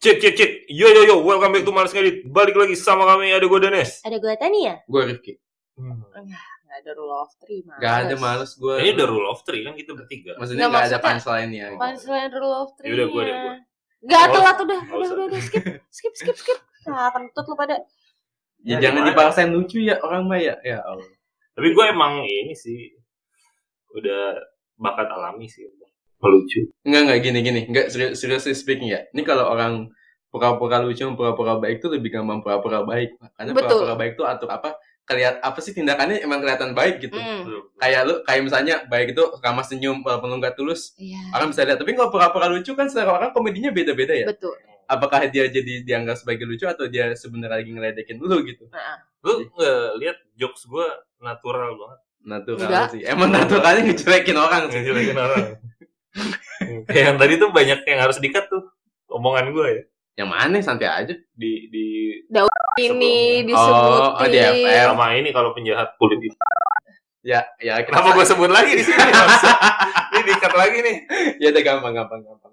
Cek cek cek. Yo yo yo, welcome back to Males Ngedit. Balik lagi sama kami ada gue Danes. Ada gue Tania? Gue Rifki. Gak ada rule of three, males. Gak ada males gue. Ini udah rule of three kan kita bertiga. Maksudnya Nggak, gak ada maksudnya- punchline-nya. gitu. Punchline rule of three Yaudah, gue deh, gue. Gak telat udah, udah, udah, udah, skip, skip, skip, skip. Nah, kentut lu pada. Ya, Ya, jangan dipaksain lucu ya orang mah ya. Ya Allah. Tapi gue emang ini sih udah bakat alami sih melucu. Enggak enggak gini gini. Enggak serius seriously speaking ya. Ini kalau orang pura-pura lucu, pura-pura baik tuh lebih gampang pura-pura baik. Karena pura-pura baik tuh atur apa? Kelihat apa sih tindakannya emang kelihatan baik gitu. Hmm. Kayak lu kayak misalnya baik itu ramah senyum walaupun lu nggak tulus. Iya, Orang bisa lihat. Tapi kalau pura-pura lucu kan secara orang komedinya beda-beda ya. betul. Apakah dia jadi dianggap sebagai lucu atau dia sebenarnya lagi ngeledekin lu gitu. Nah, Lu nggak lihat jokes gue natural banget. Natural Enggak. sih. Emang naturalnya ngejelekin orang sih. Ngejelekin orang. Kayak yang tadi tuh banyak yang harus dikat tuh omongan gue ya Yang mana santai aja. di di ini Sebelumnya. disebutin. Oh, oh, di FF. sama ini kalau penjahat kulit itu. Ya, ya Kenapa gue sebut lagi di sini? Ini dikat lagi nih. Ya udah gampang, gampang, gampang.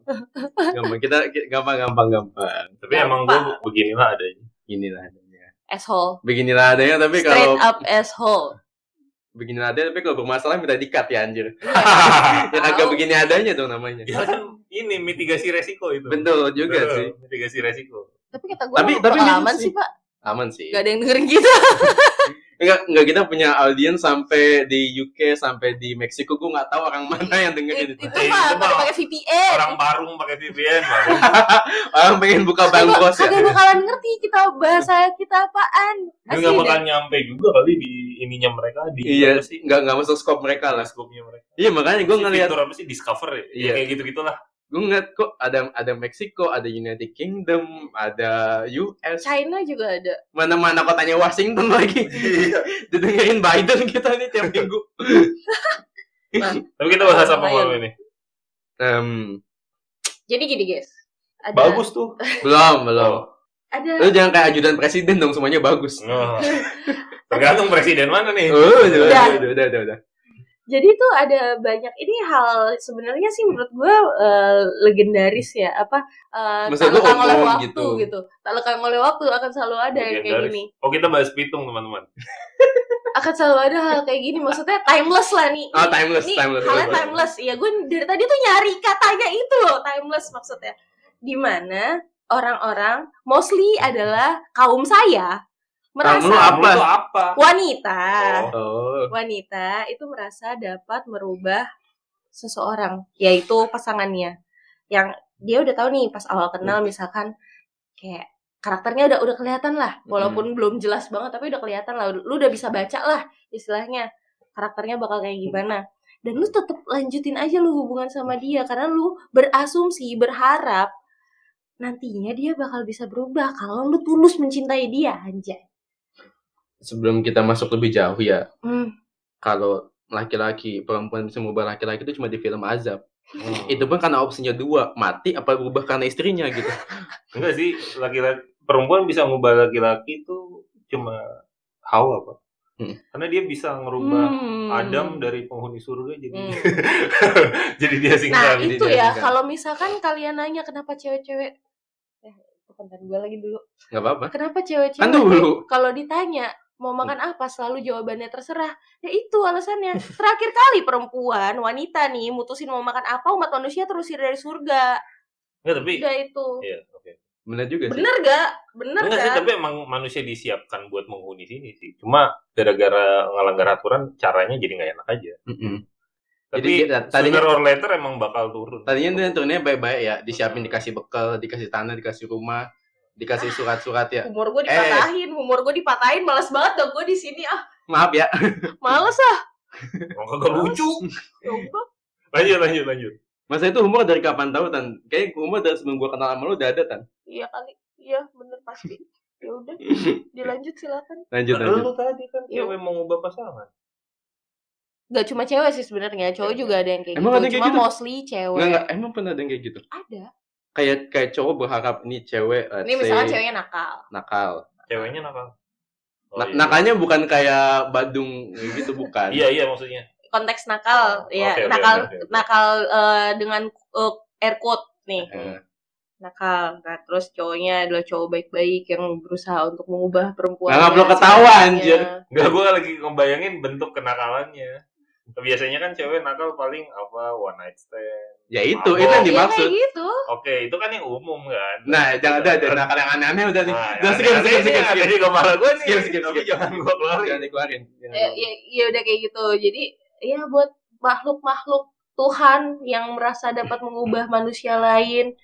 gampang. Kita ki- gampang, gampang, gampang. Tapi emang gue beginilah adanya. Inilah adanya. Asshole. Beginilah adanya, tapi Straight kalau up asshole. Beginilah adanya, tapi kalau bermasalah minta dikat ya anjir. Yang agak begini adanya tuh namanya. Ya kan ini mitigasi resiko itu. Betul juga Betul, sih. Mitigasi resiko. Tapi kata gue Tapi- tapi gitu sih, sih. Pak. Aman sih. Gak ada yang dengerin kita. Enggak, enggak kita punya audiens sampai di UK, sampai di Meksiko. Gue nggak tahu orang mana yang dengerin Itu itu. Mah itu mah pakai VPN. Orang Barung pakai VPN. Orang pengen buka bangkos ya. Kagak bakalan ngerti kita bahasa kita apaan. Asli nggak bakal nyampe juga kali di ininya mereka di Iya, sih? nggak nggak masuk scope mereka lah. Teleskopnya mereka. Iya makanya gue ngeliat fitur apa sih Discover ya? Iya. Ya, kayak gitu gitulah. Gue ngeliat kok ada ada Meksiko, ada United Kingdom, ada US, China juga ada. mana-mana kotanya Washington lagi. Iya. Didengerin Biden kita nih tiap minggu. Tapi kita bahas apa malam ini? Em, Jadi gini guys. Ada, Bagus tuh. belum belum. Oh. Ada Lu jangan kayak ajudan presiden dong semuanya bagus. Oh. Tergantung presiden mana nih. Oh, udah, udah, udah, udah, udah. Jadi tuh ada banyak ini hal sebenarnya sih menurut gue eh, legendaris ya apa eh, Maksud tak lekang oleh waktu gitu. gitu. tak lekang oleh waktu akan selalu ada yang kayak gini Oh kita bahas pitung teman-teman. akan selalu ada hal kayak gini maksudnya timeless lah nih Oh, timeless, Ini timeless. halnya timeless. timeless ya gue dari tadi tuh nyari katanya itu loh timeless maksudnya di mana orang-orang mostly adalah kaum saya merasa Kamu apa? Tuh apa? wanita Oh, wanita itu merasa dapat merubah seseorang, yaitu pasangannya. Yang dia udah tahu nih pas awal kenal misalkan kayak karakternya udah udah kelihatan lah, walaupun belum jelas banget tapi udah kelihatan lah. Lu udah bisa baca lah istilahnya karakternya bakal kayak gimana. Dan lu tetap lanjutin aja lu hubungan sama dia karena lu berasumsi, berharap nantinya dia bakal bisa berubah kalau lu tulus mencintai dia, anjay. Sebelum kita masuk lebih jauh ya, Hmm. kalau laki-laki perempuan bisa mengubah laki-laki itu cuma di film azab. Hmm. Itu pun karena opsinya dua, mati apa berubah karena istrinya gitu. Enggak sih, laki-laki perempuan bisa ngubah laki-laki itu cuma Hawa, Pak. Hmm. Karena dia bisa ngerubah Hmm. Adam dari penghuni surga jadi Hmm. jadi dia Nah singkat. jadi itu ya kalau misalkan kalian nanya kenapa cewek-cewek eh itu konten gue lagi dulu Nggak apa-apa. kenapa cewek-cewek Kan dulu. kalau ditanya mau makan apa selalu jawabannya terserah ya itu alasannya terakhir kali perempuan wanita nih mutusin mau makan apa umat manusia terusir dari surga Enggak, tapi udah itu Iya, oke. Bener juga sih. bener gak bener Enggak sih, gak tapi emang manusia disiapkan buat menghuni sini sih. Cuma gara-gara ngelanggar aturan caranya jadi nggak enak aja. Mm-mm. Tapi Jadi tadinya- sooner or later emang bakal turun. Tadinya dia turunnya baik-baik ya, disiapin dikasih bekal, dikasih tanah, dikasih rumah, dikasih surat-surat ya. umur gue Eh. dipatahin umur gue dipatahin males banget dong gue di sini ah Maaf ya. males ah Oh, kagak lucu. Ya. Lanjut, lanjut, lanjut. Masa itu humor dari kapan tahu tan? Kayak humor dari sebelum gua kenal sama lu udah ada tan. iya kali iya bener pasti ya udah dilanjut silakan Lanjut lanjut. Lu tadi kan Iya. cewek mau ngubah pasangan. Gak cuma cewek sih sebenarnya, cowok juga ada yang kayak Emang gitu. ada yang kayak cuma gitu? mostly cewek. Enggak enggak, emang pernah ada yang kayak gitu. Ada. Kayak kayak cowok berharap ini cewek let's Ini misalkan say, ceweknya nakal. nakal. Ceweknya nakal. Oh, Na- iya. Nakalnya bukan kayak Badung gitu bukan. Iya, iya maksudnya. Konteks nakal, Oh, ya oke, nakal oke, oke. nakal eh, dengan eh, air quote nih. Eh, nakal. Nah, terus cowoknya adalah cowok baik-baik yang berusaha untuk mengubah perempuan. Nggak perlu ketawa, anjir. Enggak, gue lagi ngebayangin bentuk kenakalannya. Biasanya kan cewek nakal paling apa one night stand. Ya itu, Mabok. itu yang dimaksud. kayak gitu. Oke, itu kan yang umum kan. Nah, jangan ada, ada nakal yang aneh-aneh udah nih. Nah, Udah skip, skip, skip, skip. di kepala gue nih. Skip, skip, skip. jangan gue keluarin. Jangan dikeluarin. Ya, ya, ya udah kayak gitu. Jadi ya buat makhluk-makhluk Tuhan yang merasa dapat mengubah manusia lain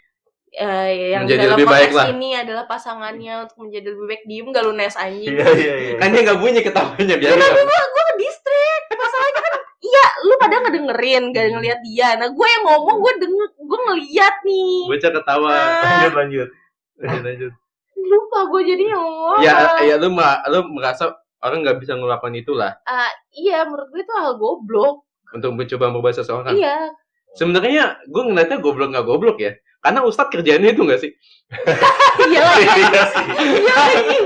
eh, yang Menjadi dalam lebih baik konteks lah. ini adalah pasangannya untuk menjadi lebih baik diem gak lu nes anjing Iya, iya, iya. Kan dia nggak bunyi ketawanya biar gue gue ke distrik masalahnya kan iya lu pada ngedengerin gak ngeliat dia nah gue yang ngomong gue denger gue ngeliat nih bocah ketawa. Ah, Lanjut, lanjut. Lanjut, lanjut. lupa gue jadinya ngomong Ya, ya lu lu merasa orang nggak bisa ngelakuin itulah Ah, iya menurut gue itu hal goblok untuk mencoba merubah seseorang. iya Sebenarnya gue ngeliatnya goblok nggak goblok ya. Karena Ustadz kerjanya itu nggak sih? iya lagi Iya sih. iya lagi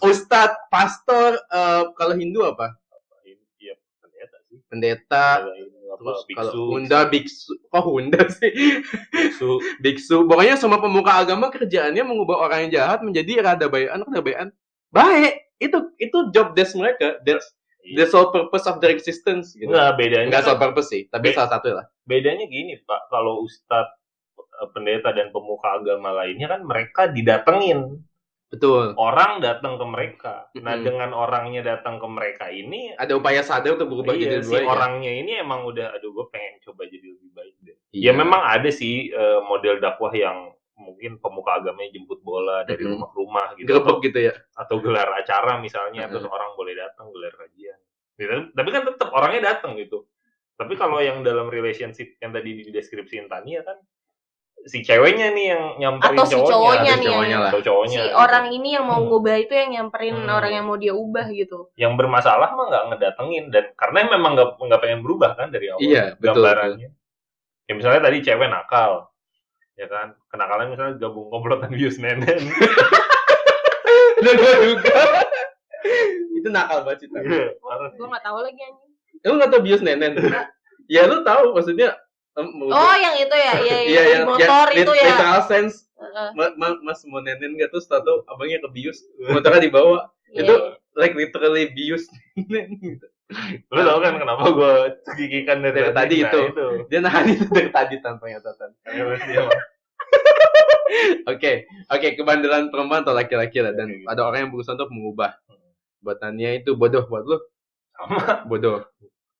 Ustadz, pastor, eh, kalau Hindu apa? Iya. Pendeta, Ada ini apa, terus kalau Hunda, biksu, kok Hunda sih? biksu. biksu. Pokoknya semua pemuka agama kerjaannya mengubah orang yang jahat menjadi rada bayan, rada bayan. Baik, itu itu job desk mereka. That's the Iya. sole purpose of their existence. Gitu. Enggak, bedanya Enggak kan- sole purpose sih, tapi salah satu lah. bedanya gini pak kalau ustadz eh, pendeta dan pemuka agama lainnya kan mereka didatengin Betul. orang datang ke mereka nah Mm-mm. dengan orangnya datang ke mereka ini Ada upaya sadar untuk berubah iya, jadi si lebih baik. ya. orangnya ini emang udah aduh gue pengen coba jadi lebih baik deh Iya. ya memang ada sih eh, model dakwah yang mungkin pemuka agamanya jemput bola dari Mm-mm. rumah ke rumah gitu atau, gitu ya. atau gelar acara misalnya Mm-mm. terus orang boleh datang gelar kajian Gitu. tapi kan tetap orangnya datang gitu tapi kalau yang dalam relationship yang tadi dideskripsiin Tania kan si ceweknya nih yang nyamperin Atau si cowoknya, cowoknya Atau nih cowoknya yang- atau cowoknya si gitu. orang ini yang mau ngubah itu yang nyamperin Hmm. orang yang mau dia ubah gitu yang bermasalah mah nggak ngedatengin dan karena memang nggak nggak pengen berubah kan dari awal Iya, betul, gambarannya ya misalnya tadi cewek nakal ya kan kenakalan misalnya gabung komplotan bius nenen Lu gua juga. itu nakal banget sih. Iya, gue nggak tahu lagi anjing Lu nggak tau bius nenen? ya lu tahu maksudnya. Em, oh yang itu ya? Ya, iya yang yang di motor ya, itu ya? Literal sense. Heeh, ma- ma- mas mau nenen nggak? Tuh tahu abangnya kebius motornya dibawa. Iya, itu iya. like literally bius. Nenen gitu. lu tau kan kenapa gue gigikan dari, Dari tadi itu. itu? Dia nahan itu dari tadi tanpa nyatatan Terus dia mah, oke oke kebandelan perempuan atau laki-laki lah. Dan ada orang yang berusaha untuk mengubah. Buat Tania itu bodoh buat lu. Sama. Bodoh.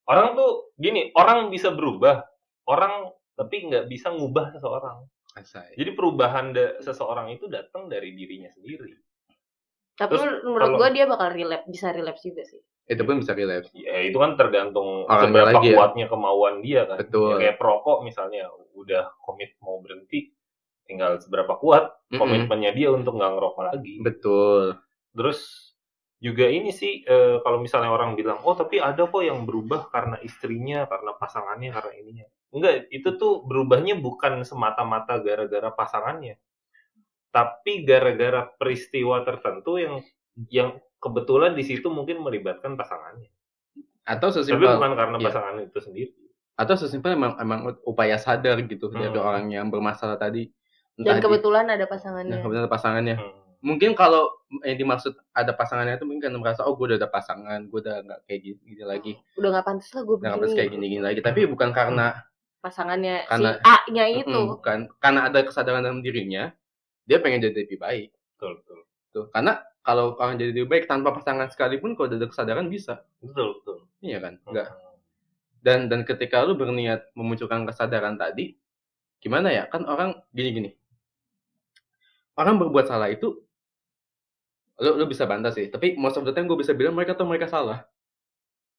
Orang tuh gini orang bisa berubah orang tapi nggak bisa ngubah seseorang Asai. jadi perubahan da- seseorang itu datang dari dirinya sendiri tapi Terus menurut kalau- gue dia bakal relapse bisa relapse juga sih itu pun bisa relapse ya itu kan tergantung seberapa lagi ya. kuatnya kemauan dia kan Betul. Ya, kayak perokok misalnya udah komit mau berhenti tinggal seberapa kuat Mm-mm. komitmennya dia untuk nggak ngerokok lagi betul terus juga ini sih eh, kalau misalnya orang bilang oh tapi ada kok yang berubah karena istrinya karena pasangannya karena ininya enggak itu tuh berubahnya bukan semata-mata gara-gara pasangannya. Tapi gara-gara peristiwa tertentu yang yang kebetulan di situ mungkin melibatkan pasangannya. Atau tapi sesimpel bukan karena iya. pasangan itu sendiri. Atau sesimpel emang emang upaya sadar gitu dari Hmm. orang yang bermasalah tadi. Dan di- kebetulan ada nah, pasangannya kebetulan ada pasangannya. Hmm. mungkin kalau yang dimaksud ada pasangannya itu mungkin karena merasa oh gue udah ada pasangan gue udah nggak kayak gini, gini lagi. Udah nggak pantas lah gue nggak harus begini kayak gini gini lagi. Tapi bukan karena pasangannya Karena- si A nya itu. bukan. Karena ada kesadaran dalam dirinya dia pengen jadi lebih baik. Betul betul. Tuh karena kalau orang jadi lebih baik tanpa pasangan sekalipun kalau ada kesadaran bisa. Betul betul. Iya kan? Enggak Hmm. dan dan ketika lu berniat memunculkan kesadaran tadi gimana ya? Kan orang gini gini. Orang berbuat salah itu lu lu bisa bantah sih. Tapi most of the time gue bisa bilang mereka tuh mereka salah.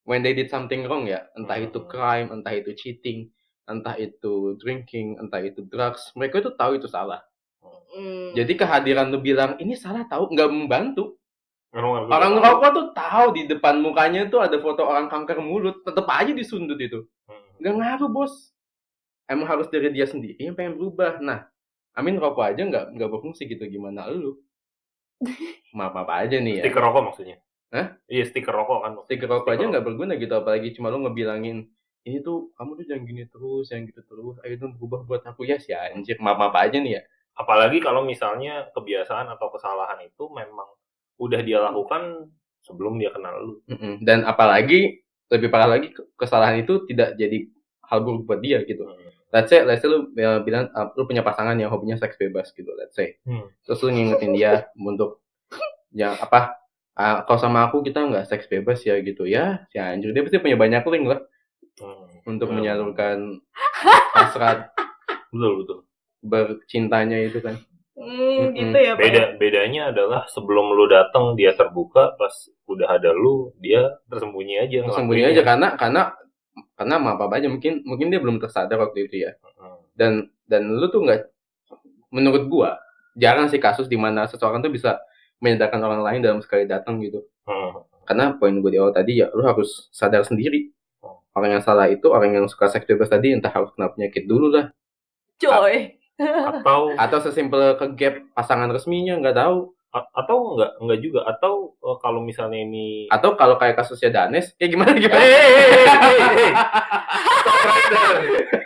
When they did something wrong ya. Entah itu Hmm. crime entah itu cheating entah itu drinking entah itu drugs mereka itu tahu itu salah. Hmm. jadi kehadiran lu bilang ini salah tahu nggak membantu. Orang orang ngerokok tuh tahu di depan mukanya tuh ada foto orang kanker mulut tetep aja disundut itu. Hmm. nggak ngaruh bos. Emang harus dari dia sendiri yang pengen berubah. Nah Amin rokok aja nggak nggak berfungsi gitu gimana lu? Maaf apa aja nih ya. Stiker rokok maksudnya? Hah? iya stiker rokok kan maksudnya. stiker rokok aja nggak berguna gitu apalagi cuma lu ngebilangin ini tuh kamu tuh jangan gini terus jangan gitu terus ayo dong berubah buat aku ya sih anjir maaf maaf aja nih ya apalagi kalau misalnya kebiasaan atau kesalahan itu memang udah dia lakukan sebelum dia kenal lu Mm-mm. Dan apalagi lebih parah lagi ke- kesalahan itu tidak jadi hal buruk buat dia gitu. Let's say, let's say lu ya, bilang uh, lu punya pasangan yang hobinya seks bebas gitu, let's say. Hmm. Terus lu ngingetin dia untuk ya apa? ah, kalau sama aku kita nggak seks bebas ya gitu ya. Si anjir dia pasti punya banyak link lah Hmm. untuk Hmm. menyalurkan hasrat betul betul bercintanya itu kan. Hmm, gitu ya, Pak. beda bedanya adalah sebelum lu datang dia terbuka pas udah ada lu dia tersembunyi aja Sembunyi aja karena karena karena apa apa aja mungkin mungkin dia belum tersadar waktu itu ya. Hmm. dan dan lu tuh nggak menurut gua jarang sih kasus di mana seseorang tuh bisa menyadarkan orang lain dalam sekali datang gitu Hmm. karena poin gue di awal tadi ya lu harus sadar sendiri. Orang yang salah itu orang yang suka seks bebas tadi entah harus kena penyakit dulu lah. Coy. atau atau sesimpel ke gap pasangan resminya nggak tahu. A- atau enggak enggak juga. Atau eh, kalau misalnya ini atau kalau kayak kasusnya Danes ya gimana gimana?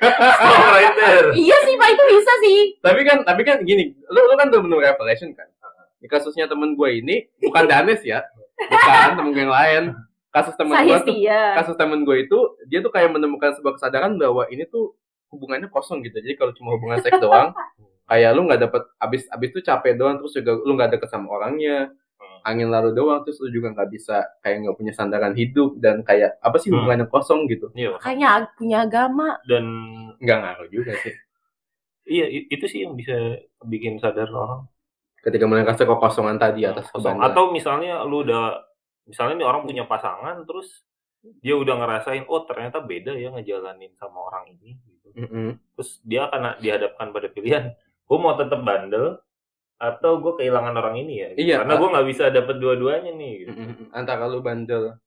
Stop right there. Iya sih, Pak, itu bisa sih. tapi kan tapi kan gini lu lu kan udah menurut revelation kan? Di kasusnya temen gue ini bukan Danes ya. Bukan temen gue yang lain kasus temen gue tuh kasus temen gue itu dia tuh kayak menemukan sebuah kesadaran bahwa ini tuh hubungannya kosong gitu. Jadi kalau cuma hubungan seks doang kayak lu nggak dapet abis abis tuh capek doang terus juga lu nggak deket sama orangnya. Angin lalu doang terus lu juga nggak bisa kayak nggak punya sandaran hidup dan kayak apa sih Hmm. hubungannya kosong gitu. Iya, Kayaknya punya agama. dan nggak ngaruh juga sih. Iya itu sih yang bisa bikin sadar orang. Ketika mulai rasa kekosongan tadi atas Kosong. atau misalnya lu udah misalnya nih orang punya pasangan terus dia udah ngerasain oh ternyata beda ya ngejalanin sama orang ini gitu. Mm-mm. terus dia akan dihadapkan pada pilihan gue mau tetap bandel atau gue kehilangan orang ini ya gitu. Iya, karena gue nggak bisa dapet dua-duanya nih gitu. Mm-mm. antara lu bandel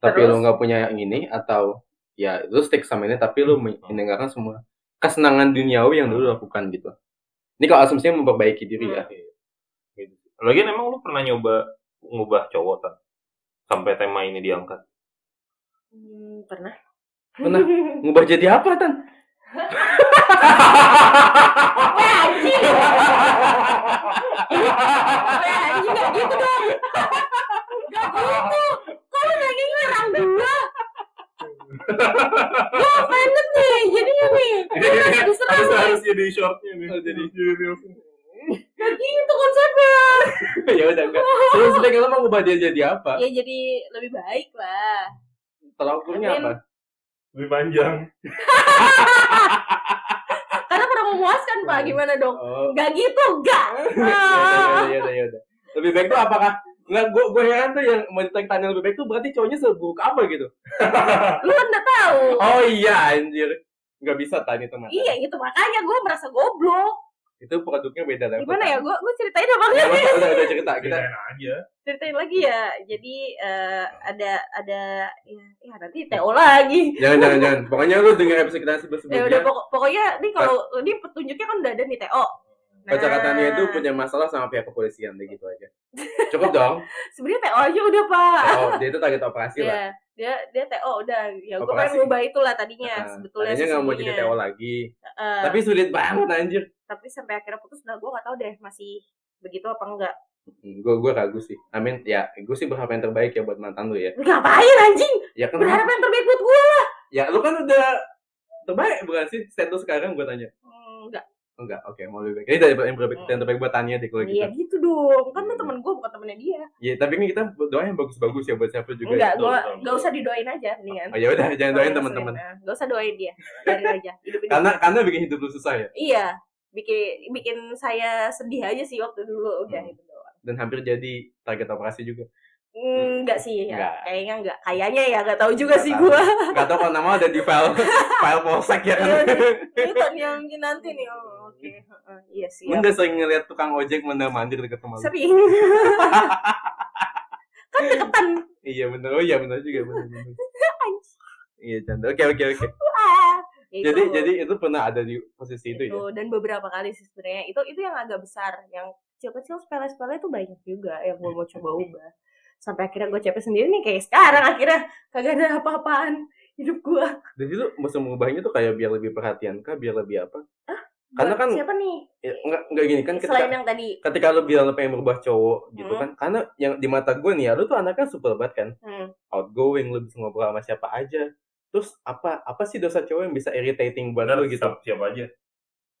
tapi Terus? lu nggak punya yang ini atau ya lu stick sama ini tapi lu mendengarkan semua kesenangan duniawi yang dulu lakukan gitu ini kalau asumsinya memperbaiki diri ya gitu. Lagian emang lu pernah nyoba ngubah cowok kan sampai tema ini diangkat Hmm, pernah. Pernah. ngubah jadi apa tan Wah, anjing. Wah, anjing gak gitu dong. Gak gitu. Kok lu lagi ngerang gua? Gua offended nih, jadinya nih. Gua diserang nih. jadi shortnya nih jadi Gak gitu konsepnya. ya udah enggak terus sebagai lu mau ngubah dia jadi apa Ya jadi lebih baik lah. tolak ukurnya Amin. apa lebih panjang Karena kurang memuaskan, Pak. Gimana dong? oh Gak gitu, gak. ya udah ya udah ya udah lebih baik tuh apakah Nggak, gue gue heran tuh yang mau ditanya tanya lebih baik tuh berarti cowoknya seburuk apa gitu. Lu kan udah tahu. Oh iya anjir. Nggak bisa tanya teman. Iya gitu makanya gue merasa goblok. Itu produknya beda level. Gimana ya? Gue gue ceritain apa Ya, enggak? udah, udah, udah cerita kita. Ceritain aja Ceritain lagi ya. Jadi eh, ada ada ya, ya nanti TO lagi. Jangan jangan jangan. Pokoknya lu denger episode kita sebelum Ya sebelumnya. udah pokok, pokoknya ini kalau ini petunjuknya kan udah ada nih TO. Nah, Pacar-katanya itu punya masalah sama pihak kepolisian deh gitu aja. Cukup dong. sebenarnya TO aja udah pak. Oh, dia itu target operasi lah. Ya, dia dia TO udah. Ya gue pengen ngubah itulah tadinya Nah, sebetulnya. tadinya nggak mau jadi. TO lagi. Tapi sulit banget anjir. tapi sampai akhirnya putus nah gue nggak tahu deh masih begitu apa enggak. Gue gue ragu sih. Amin. Ya, gue sih berharap yang terbaik ya buat mantan lu ya. Ngapain anjing? Ya kan. Berharap yang terbaik buat gue. Ya lu kan udah terbaik bukan sih? Status sekarang gue tanya. Hmm, enggak. Enggak, oke mau lebih baik. Ini dari yang terbaik, yang terbaik buat Tania deh kalau gitu. Iya gitu dong. Kan lu temen gue bukan temennya dia. Iya, tapi kan kita doa yang bagus-bagus ya buat siapa juga. Enggak, gue betul, nggak usah didoain aja mendingan. Oh ya udah, jangan doain teman-teman. usah, Nggak usah doain dia. Biarin aja. Hidupin Karena karena bikin hidup lu susah ya. Iya, bikin bikin saya sedih aja sih waktu dulu udah Hmm. itu doang. Dan hampir jadi target operasi juga. Hmm, enggak sih ya. Enggak. Kayaknya enggak. Kayaknya ya enggak tahu juga Nggak sih tahu. gua. Gak tau kalau nama ada di file file polsek ya kan. Iya, Ini kan yang nanti nih. Oh, oke. Heeh, Iya sih. Lu udah sering ngeliat tukang ojek mondar mandir deket rumah lu? Sering. kan deketan. Iya bener, oh iya bener juga bener, bener. Iya canda. Oke oke oke. Ah, ya Jadi itu. jadi itu pernah ada di posisi itu ya. Itu, dan beberapa kali sih sebenarnya itu itu yang agak besar yang kecil-kecil sepele-sepele itu banyak juga yang gue mau coba ubah sampai akhirnya gue capek sendiri nih kayak sekarang akhirnya kagak ada apa-apaan hidup gue Dan itu mesti mengubahnya tuh kayak biar lebih perhatian kah, biar lebih apa? Karena kan- siapa nih ya, enggak enggak gini kan ketika Selain yang tadi. ketika lu bilang lu pengen berubah cowok gitu Hmm. kan karena yang di mata gue nih ya lu tuh anaknya super banget kan Hmm. outgoing lu bisa ngobrol sama siapa aja terus apa apa sih dosa cowok yang bisa irritating buat lu gitu siapa, siapa aja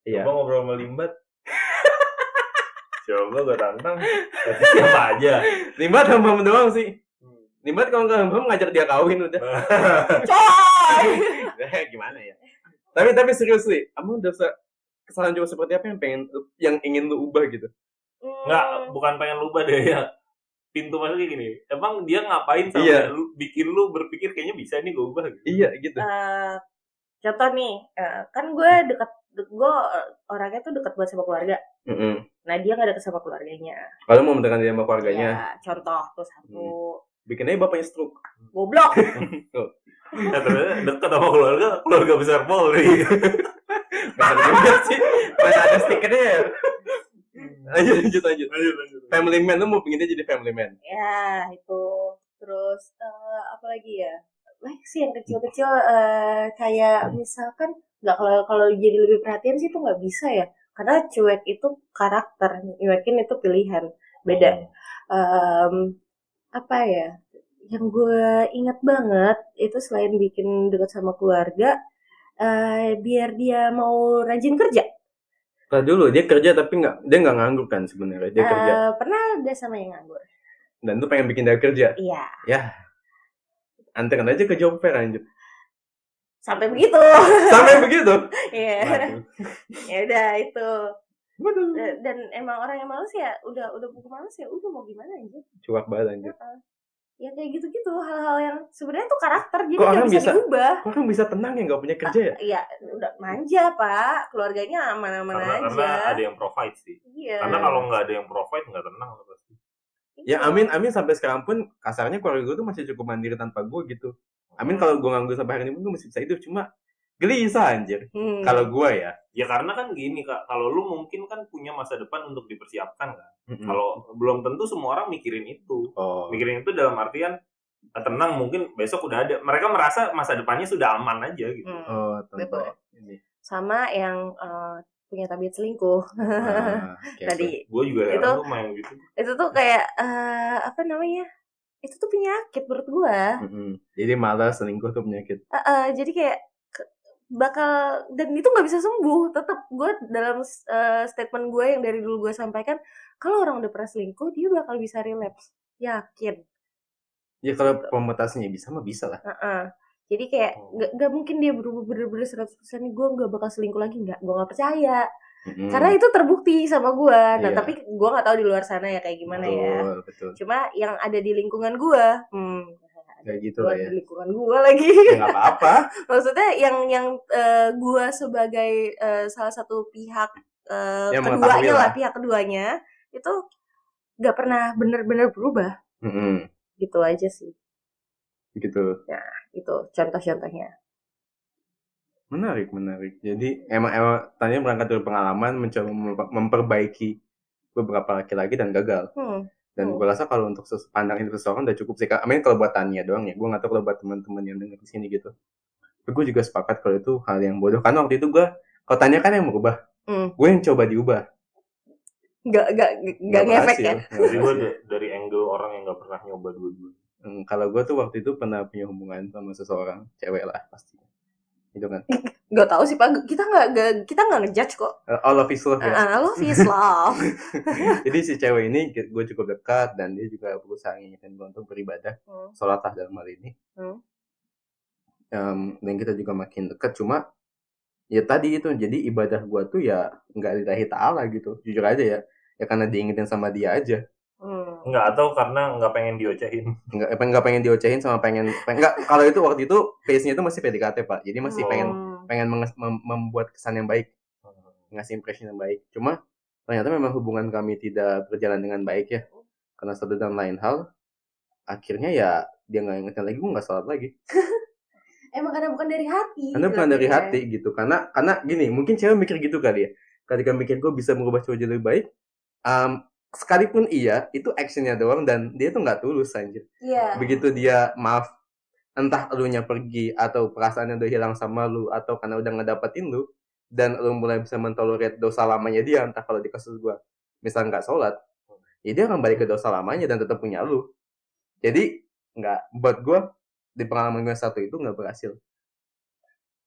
iya Coba ngobrol sama Limbat. Coba gue tantang. Siapa aja. limbat hambam doang sih limbat kalau nggak hambam ngajak dia kawin udah Coy! Eh, gimana ya tapi tapi serius sih kamu dosa kesalahan cowok seperti apa yang pengen lu- yang ingin lu ubah gitu Enggak, bukan pengen lupa deh ya. Pintu masuknya gini. Emang dia ngapain sampai Iya. lu bikin lu berpikir kayaknya bisa nih gue ubah gitu. iya gitu Eh, contoh nih, eh, kan gue deket, gue orangnya tuh deket banget sama keluarga. Mm-mm. Nah dia gak deket sama keluarganya. kalau mau mendekati dia sama keluarganya Ya, contoh tuh satu. bikin aja bapaknya stroke Goblok. Ya, deket sama keluarga, keluarga besar Polri. Bener juga sih Mana ada stikernya ya Lanjut lanjut lanjut lanjut, lanjut. Family man Lu mau pengen dia jadi family man ya itu. Terus eh, apa lagi ya? Baik sih yang kecil-kecil eh, kayak misalkan nggak kalau kalau jadi lebih perhatian sih tuh nggak bisa ya. Karena cuek itu karakter, nyuekin itu pilihan. Beda. Em, apa ya? Yang gue ingat banget itu selain bikin dekat sama keluarga, eh, biar dia mau rajin kerja. Nah dulu dia kerja tapi nggak dia nggak nganggur kan sebenarnya dia kerja Eh, pernah ada sama yang nganggur. dan tuh pengen bikin dia kerja Iya, ya anterin aja ke job fair anjir sampai begitu. sampai begitu Iya. Ya udah itu Waduh. Da- dan emang orang yang males ya udah udah bukan males ya udah mau gimana aja cuak banget anjir Heeh. Ya kayak gitu gitu hal-hal yang sebenarnya tuh karakter jadi Kok nggak bisa, bisa- diubah. orang bisa tenang ya nggak punya kerja ya? Iya, udah manja pak. Keluarganya aman-aman aja. karena ada yang provide sih. iya. Karena kalau nggak ada yang provide nggak tenang pasti. ya Itu. amin amin sampai sekarang pun kasarnya keluarga gue tuh masih cukup mandiri tanpa gue gitu. Amin kalau gue nganggur sampai hari ini pun gue masih bisa hidup cuma gelisah anjir Hmm. kalau gue ya Ya karena kan gini kak, kalau lu mungkin kan punya masa depan untuk dipersiapkan kan. Mm-mm. Kalau belum tentu semua orang mikirin itu. oh Mikirin itu dalam artian tenang mungkin besok udah ada. Mereka merasa masa depannya sudah aman aja gitu. Hmm. oh tentu Betul. ini sama yang eh, punya tabiat selingkuh Ah, tadi Gue juga Itu- main gitu. itu tuh kayak eh, apa namanya itu tuh penyakit menurut gua oke. Mm-mm. jadi malas selingkuh tuh penyakit Eh, eh, jadi kayak bakal dan itu nggak bisa sembuh. Tetap gue dalam eh, statement gue yang dari dulu gue sampaikan kalau orang udah pernah selingkuh dia bakal bisa relapse. Yakin. Ya kalau pemetasnya bisa mah bisa lah. Heeh. jadi kayak Oh. nggak nggak mungkin dia berubah bener-bener 100% nih gue nggak bakal selingkuh lagi. Nggak gue nggak percaya. Mm-mm. karena itu terbukti sama gue nah Iya. tapi gue nggak tahu di luar sana ya kayak gimana ya. Betul, betul. Cuma yang ada di lingkungan gue hmm, kayak gitu lah ya. di lingkungan gue lagi. Ya nggak apa-apa. Maksudnya yang yang eh, gua sebagai eh, salah satu pihak eh, Yang keduanya lah lah. pihak keduanya itu nggak pernah bener-bener berubah. Mm-mm. gitu aja sih. Gitu. Itu contoh-contohnya. Menarik menarik. Jadi emang emang tanya berangkat dari pengalaman mencoba mem- memperbaiki beberapa laki-laki dan gagal. Hmm. Dan Hmm. gue rasa kalau untuk pandang itu seseorang udah cukup sih Kak. Amin kalau buat Tania doang ya gue nggak tahu kalau buat teman-teman yang dengar di sini gitu tapi gue juga sepakat kalau itu hal yang bodoh karena waktu itu gue kalau Tania kan yang merubah Hmm. gue yang coba diubah nggak nggak nggak ngefek ya Jadi gue dari angle orang yang nggak pernah nyoba dua-dua. Hmm, kalau gue tuh waktu itu pernah punya hubungan sama seseorang cewek lah pasti itu kan? Nggak tahu sih pak. Kita nggak kita nggak ngejudge kok. Uh, all of his love ya? I love is love. Jadi si cewek ini gue cukup dekat dan dia juga berusaha ngingetin gue untuk beribadah Hmm. sholat lah dalam hal ini. Hmm. Em, dan kita juga makin dekat. Cuma ya tadi itu jadi ibadah gue tuh ya nggak lillahi ta'ala gitu. Jujur aja ya. Ya karena diingetin sama dia aja Hmm. Nggak atau karena nggak pengen diocehin. nggak apa nggak pengen diocehin sama pengen, pengen nggak kalau itu waktu itu pace nya itu masih PDKT pak jadi masih pengen Hmm. pengen menges- mem- membuat kesan yang baik ngasih impression yang baik cuma ternyata memang hubungan kami tidak berjalan dengan baik ya karena satu dan lain hal akhirnya ya dia nggak ingetin lagi gue nggak sholat lagi emang karena bukan dari hati karena bukan dari ya. hati gitu karena karena gini mungkin cewek mikir gitu kali ya ketika mikir gue bisa merubah cowok jadi lebih baik um, sekalipun iya itu actionnya doang dan dia tuh nggak tulus anjir. Iya. Begitu dia maaf entah elunya pergi atau perasaannya udah hilang sama lu atau karena udah ngedapetin lu dan lu mulai bisa mentolerir dosa lamanya dia entah kalau di kasus gua. Misal nggak sholat ya dia akan balik ke dosa lamanya dan tetap punya lu. Jadi nggak buat gua di pengalaman gue satu itu nggak berhasil.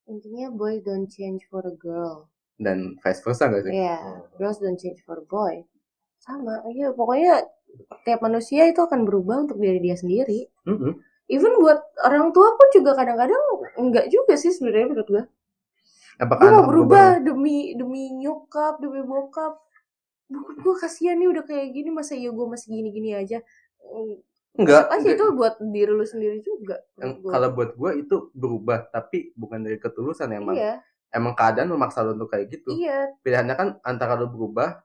Intinya boy don't change for a girl. dan vice versa gak sih? Iya, girls don't change for a boy. Sama, iya pokoknya tiap manusia itu akan berubah untuk diri dia sendiri. Mm-mm. Even buat orang tua pun juga kadang-kadang enggak juga sih sebenarnya menurut gue. apakah Gue mau berubah demi demi nyokap, demi bokap. Bokap gue kasihan nih udah kayak gini masa iya gue masih gini-gini aja. Mm, enggak Aja itu buat diri lu sendiri juga. gua. kalau buat gua itu berubah tapi bukan dari ketulusan emang iya, emang keadaan memaksa lu untuk kayak gitu iya, pilihannya kan antara lu berubah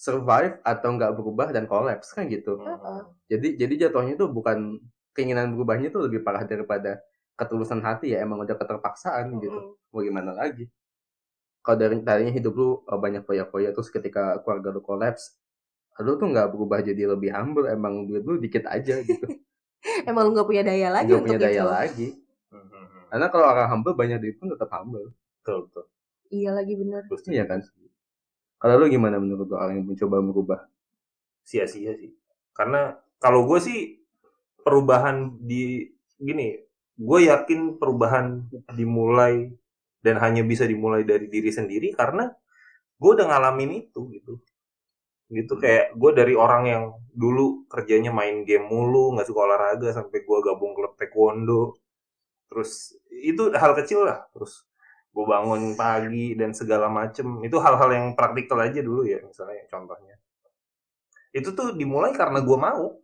survive atau nggak berubah dan collapse kan gitu Heeh. jadi jadi jatuhnya itu bukan keinginan berubahnya itu lebih parah daripada ketulusan hati ya emang udah keterpaksaan gitu Mm-mm. mau gimana lagi kalau dari tadinya hidup lu uh, banyak foya-foya terus ketika keluarga lu collapse lu tuh nggak berubah jadi lebih humble emang duit lu dikit aja gitu Emang lu gak punya daya lagi nggak untuk punya daya itu. lagi Hmm, karena kalau orang humble banyak duit pun tetap humble Betul, betul. Iya lagi bener. Terus iya kan kalau lu gimana menurut lu orang yang mencoba merubah sia-sia sih. Karena kalau gue sih perubahan di gini, gue yakin perubahan dimulai dan hanya bisa dimulai dari diri sendiri karena gue udah ngalamin itu gitu. Gitu kayak gue dari orang yang dulu kerjanya main game mulu, nggak suka olahraga sampai gue gabung klub taekwondo. Terus itu hal kecil lah. Terus gue bangun pagi dan segala macem. Itu hal-hal yang praktikal aja dulu ya misalnya contohnya. Itu tuh dimulai karena gue mau.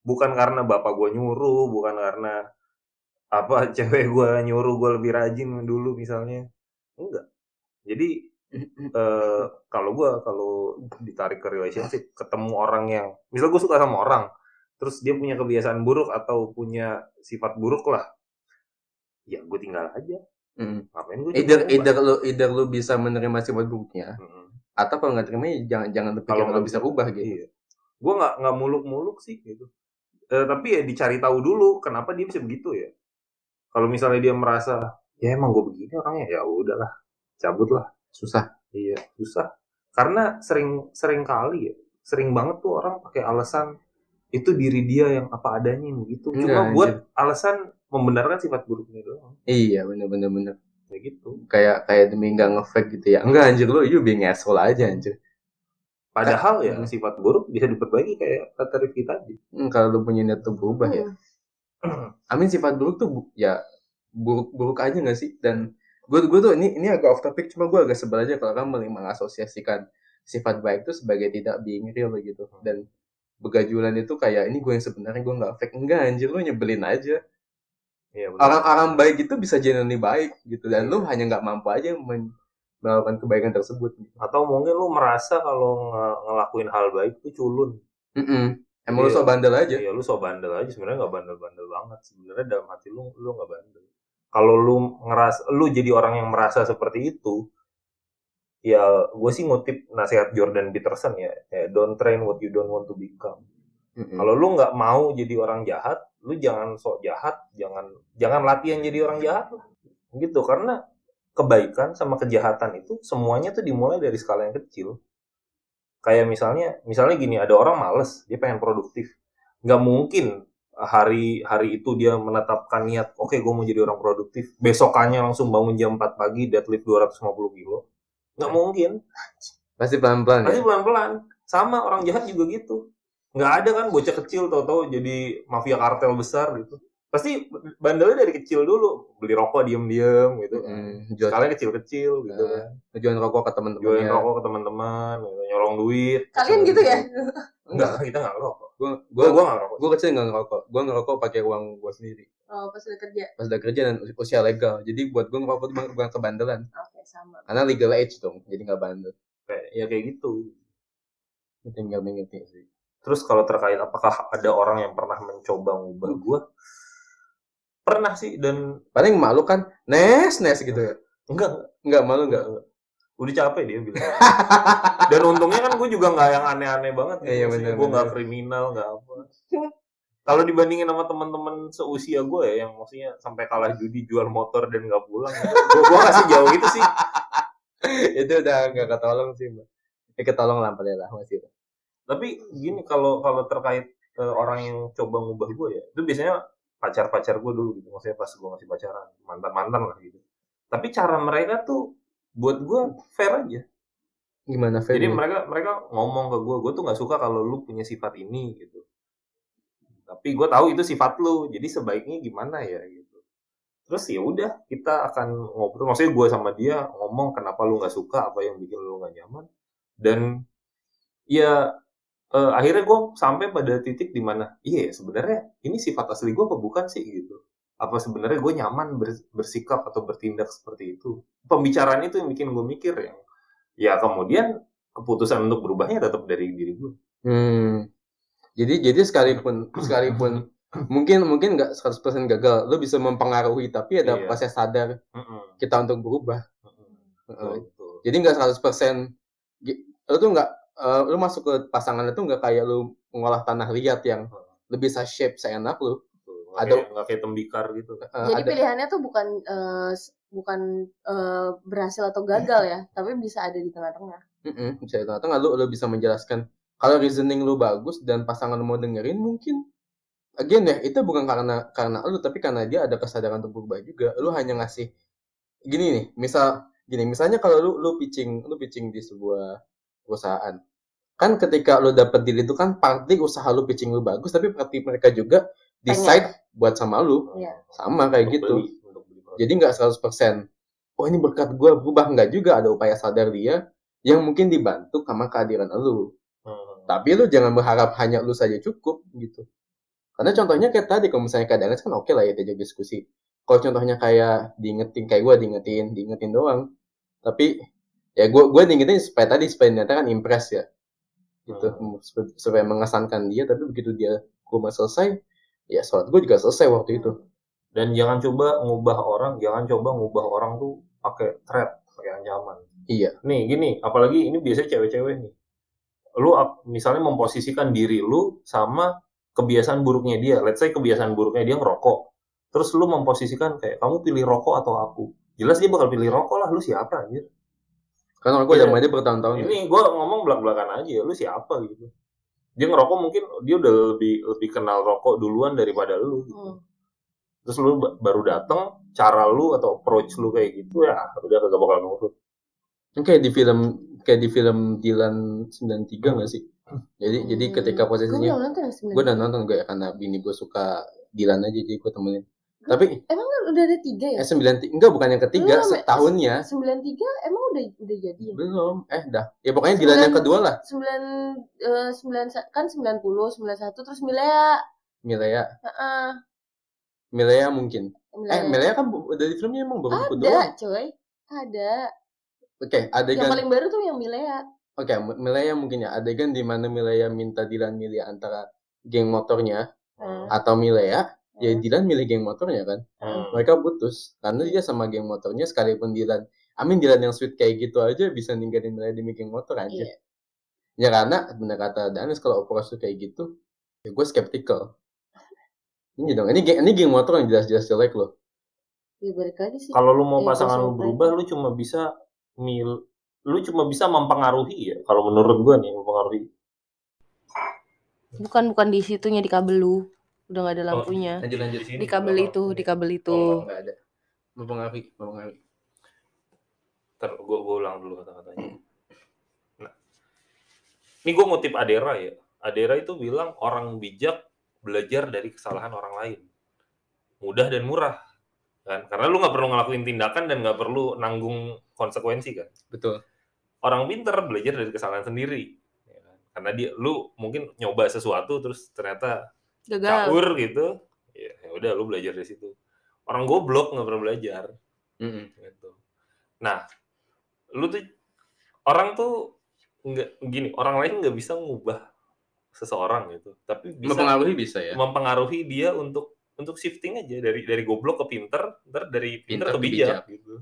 Bukan karena bapak gue nyuruh bukan karena apa cewek gue nyuruh gue lebih rajin dulu misalnya. Enggak. Jadi eh, kalau gue kalau ditarik ke relationship ketemu orang yang misal gue suka sama orang terus dia punya kebiasaan buruk atau punya sifat buruk lah ya gue tinggal aja Mm. ngapain gue either either lu either lu bisa menerima sifat buruknya Hmm. atau kalau nggak terima ya jangan jangan berpikir Kalau nggak bisa rubah gitu Iya. Gue nggak nggak muluk-muluk sih gitu. Eh, tapi ya dicari tahu dulu kenapa dia bisa begitu ya. Kalau misalnya dia merasa ya emang gue begini orangnya ya udahlah cabut lah. susah Iya susah. Karena sering sering kali ya sering banget tuh orang pakai alasan itu diri dia yang apa adanya yang begitu. Cuma buat alasan membenarkan sifat buruknya doang. iya bener bener bener Kayak gitu. kayak kayak demi nggak ngefake gitu ya enggak anjir lu you being asshole aja anjir Padahal ya Hmm. sifat buruk bisa diperbaiki kayak kata Rifki tadi. Hmm, kalau lu punya niat tuh berubah ya Hmm. Amin sifat buruk tuh bu- ya buruk buruk aja nggak sih dan gue gue tuh ini ini agak off topic cuma gue agak sebel aja kalau orang meng- mengasosiasikan sifat baik itu sebagai tidak being real gitu dan begajulan itu kayak ini gue yang sebenarnya gue nggak fake enggak anjir lu nyebelin aja Iya, orang-orang baik itu bisa genuinely baik gitu dan lu hanya nggak mampu aja men- melakukan kebaikan tersebut. Atau mungkin lu merasa kalau nge- ngelakuin hal baik tuh culun. Mm-mm. emang lu Iya. so bandel aja. Ya lu so bandel aja. Sebenarnya nggak bandel-bandel banget. Sebenarnya dalam hati lu lu nggak bandel. Kalau lu ngeras lu jadi orang yang merasa seperti itu ya gue sih ngutip nasihat Jordan Peterson ya, ya don't train what you don't want to become. Mm-mm. kalau lu nggak mau jadi orang jahat lu jangan sok jahat jangan jangan latihan jadi orang jahat lah. Gitu karena kebaikan sama kejahatan itu semuanya tuh dimulai dari skala yang kecil. Kayak misalnya misalnya gini ada orang males dia pengen produktif. Nggak mungkin hari hari itu dia menetapkan niat oke gue mau jadi orang produktif. Besokannya langsung bangun jam 4 pagi deadlift 250 kilo. Nggak mungkin. Pasti pelan-pelan ya? Pasti pelan pelan sama orang jahat juga gitu nggak ada kan bocah kecil tau-tau jadi mafia kartel besar gitu. Pasti bandelnya dari kecil dulu beli rokok diem-diem gitu Mm, jual skalanya kecil-kecil gitu kan. jual rokok ke jualin teman-temannya rokok ke teman-teman gitu, nyolong duit. Kalian gitu ya? enggak kita nggak ngerokok. Gue gue gue nggak ngerokok. gue kecil nggak ngerokok. Gue ngerokok pakai uang gue sendiri. Oh, pas udah kerja. pas udah kerja dan us- usia legal. Jadi buat gue ngerokok itu bukan bukan kebandelan. Oke, sama. karena legal age dong jadi nggak bandel. Kayak ya kayak gitu. Tinggal ngerti sih terus kalau terkait apakah ada orang yang pernah mencoba ngubah gue pernah sih dan paling malu kan nes nes gitu ya. Enggak. Nggak malu nggak udah capek dia bilang. Dan untungnya kan gue juga nggak yang aneh-aneh banget gitu Iya, bener, gue nggak kriminal nggak apa. Kalau dibandingin sama teman-teman seusia gue ya yang maksudnya sampai kalah judi jual motor dan nggak pulang. Gue gue kasih jauh itu sih. Itu udah nggak ketolong sih mbak. Eh ketolong lah lah masih tapi gini kalau kalau terkait eh, orang yang coba ngubah gue ya itu biasanya pacar-pacar gue dulu gitu. Maksudnya pas gue masih pacaran mantan-mantan lah gitu. Tapi cara mereka tuh buat gue fair aja. Gimana Fer? jadi mereka mereka ngomong ke gue gue tuh nggak suka kalau lu punya sifat ini gitu. Tapi gue tahu itu sifat lu jadi sebaiknya gimana ya gitu. Terus ya udah kita akan ngobrol. Maksudnya gue sama dia ngomong kenapa lu nggak suka apa yang bikin lu nggak nyaman. Dan ya eh, akhirnya gue sampai pada titik di mana iya ya, sebenarnya ini sifat asli gue apa bukan sih gitu apa sebenarnya gue nyaman ber- bersikap atau bertindak seperti itu pembicaraan itu yang bikin gue mikir yang ya kemudian keputusan untuk berubahnya tetap dari diri gue Hmm. Jadi jadi sekalipun sekalipun mungkin mungkin nggak 100% gagal, lu bisa mempengaruhi tapi ada Iya. proses sadar Mm-mm. kita untuk berubah. Mm-mm. Heeh. Betul. Jadi nggak 100% gi- lu tuh nggak eh, lu masuk ke pasangan itu nggak kayak lu mengolah tanah liat yang lu bisa shape seenak lu. Betul. Ada- nggak kayak tembikar gitu Eh, Jadi ada- pilihannya tuh bukan eh, s- bukan eh, berhasil atau gagal ya, tapi bisa ada di tengah-tengah. Mm-mm, bisa di tengah-tengah lu lu bisa menjelaskan kalau reasoning lu bagus dan pasangan lu mau dengerin mungkin again ya itu bukan karena karena lu tapi karena dia ada kesadaran untuk berubah juga lu hanya ngasih gini nih misal gini misalnya kalau lu lu pitching lu pitching di sebuah perusahaan kan ketika lu dapet deal itu kan party usaha lu pitching lu bagus tapi party mereka juga decide buat sama lu Iya. sama kayak Untuk gitu beli, jadi nggak 100%. Oh ini berkat gue berubah nggak juga ada upaya sadar dia yang mungkin dibantu sama kehadiran lu. Hmm. Tapi lu jangan berharap hanya lu saja cukup gitu. Karena contohnya kayak tadi kalau misalnya keadaan kan oke lah ya diajak diskusi. Kalau contohnya kayak diingetin kayak gue diingetin, diingetin doang. Tapi ya gue gue diingetin supaya tadi supaya ternyata kan impress ya. Gitu supaya, supaya mengesankan dia tapi begitu dia rumah selesai ya sholat gue juga selesai waktu itu. Dan jangan coba ngubah orang, jangan coba ngubah orang tuh pakai threat, pakai ancaman. Iya. Nih gini, apalagi ini biasanya cewek-cewek nih. Lu misalnya memposisikan diri lu sama kebiasaan buruknya dia. Let's say kebiasaan buruknya dia ngerokok. Terus lu memposisikan kayak kamu pilih rokok atau aku. Jelas dia bakal pilih rokok lah, lu siapa anjir? Karena gue udah sama dia bertahun-tahun. ya. Ini gue ngomong belak-belakan aja, lu siapa gitu. Dia ngerokok mungkin dia udah lebih lebih kenal rokok duluan daripada lu. Gitu. Hmm. Terus lu ba- baru datang, cara lu atau approach lu kayak gitu ya udah kagak bakal nurut. Ini kayak di film kayak di film Dilan 93 nggak sih? Jadi jadi Hmm. ketika Gue posisinya yang gue udah nonton gue ya karena bini gue suka Dilan aja jadi gue temenin. Tapi Emang kan udah ada tiga ya? eh sembilan ti- enggak bukan yang ketiga Belum, setahunnya Sembilan tiga emang udah udah jadi ya? belum eh dah ya pokoknya Dilan yang Sembilan- kedua lah Sembilan eh, sembilan kan sembilan puluh sembilan satu terus Milea. Milea Heeh. Milea mungkin Milea. eh Milea kan bu- dari filmnya emang baru ada doang coy. Ada. oke Yang adegan paling baru tuh yang Milea. oke Milea mungkin ya adegan di mana Milea minta Dilan milih antara geng motornya Hmm. atau Milea ya Hmm. Dilan milih geng motornya kan Hmm. mereka putus karena dia sama geng motornya sekalipun Dilan Amin Dilan yang sweet kayak gitu aja bisa ninggalin Milea demi geng motor aja Iya. ya karena benar kata Danis kalau approach tuh kayak gitu ya gue skeptical ini dong ini geng ini geng motor yang jelas-jelas jelek loh Ya sih. Kalau lu mau Iya, pasangan lu berubah, lu cuma bisa mil lu cuma bisa mempengaruhi ya. Kalau menurut gua nih mempengaruhi. Bukan bukan di situnya di kabel lu. Udah gak ada Oh. lampunya. lanjut lanjut Di kabel itu, di kabel itu. oh, nggak ada mempengaruhi mempengaruhi Ntar gua, gua ulang dulu kata-katanya. Nah, ini gua ngutip Adera ya. Adera itu bilang orang bijak belajar dari kesalahan orang lain. Mudah dan murah. Kan? Karena lu nggak perlu ngelakuin tindakan dan nggak perlu nanggung konsekuensi kan. betul orang pinter belajar dari kesalahan sendiri ya kan? karena dia lu mungkin nyoba sesuatu terus ternyata Gagal. caur gitu. Ya ya udah lu belajar dari situ. Orang goblok nggak pernah belajar. Mm-mm. gitu. Nah lu tuh orang tuh nggak gini orang lain nggak bisa ngubah seseorang gitu. Tapi bisa mempengaruhi bisa ya? mempengaruhi dia untuk untuk shifting aja. Dari dari goblok ke pinter ntar dari pinter, Pinter ke ke bijak gitu.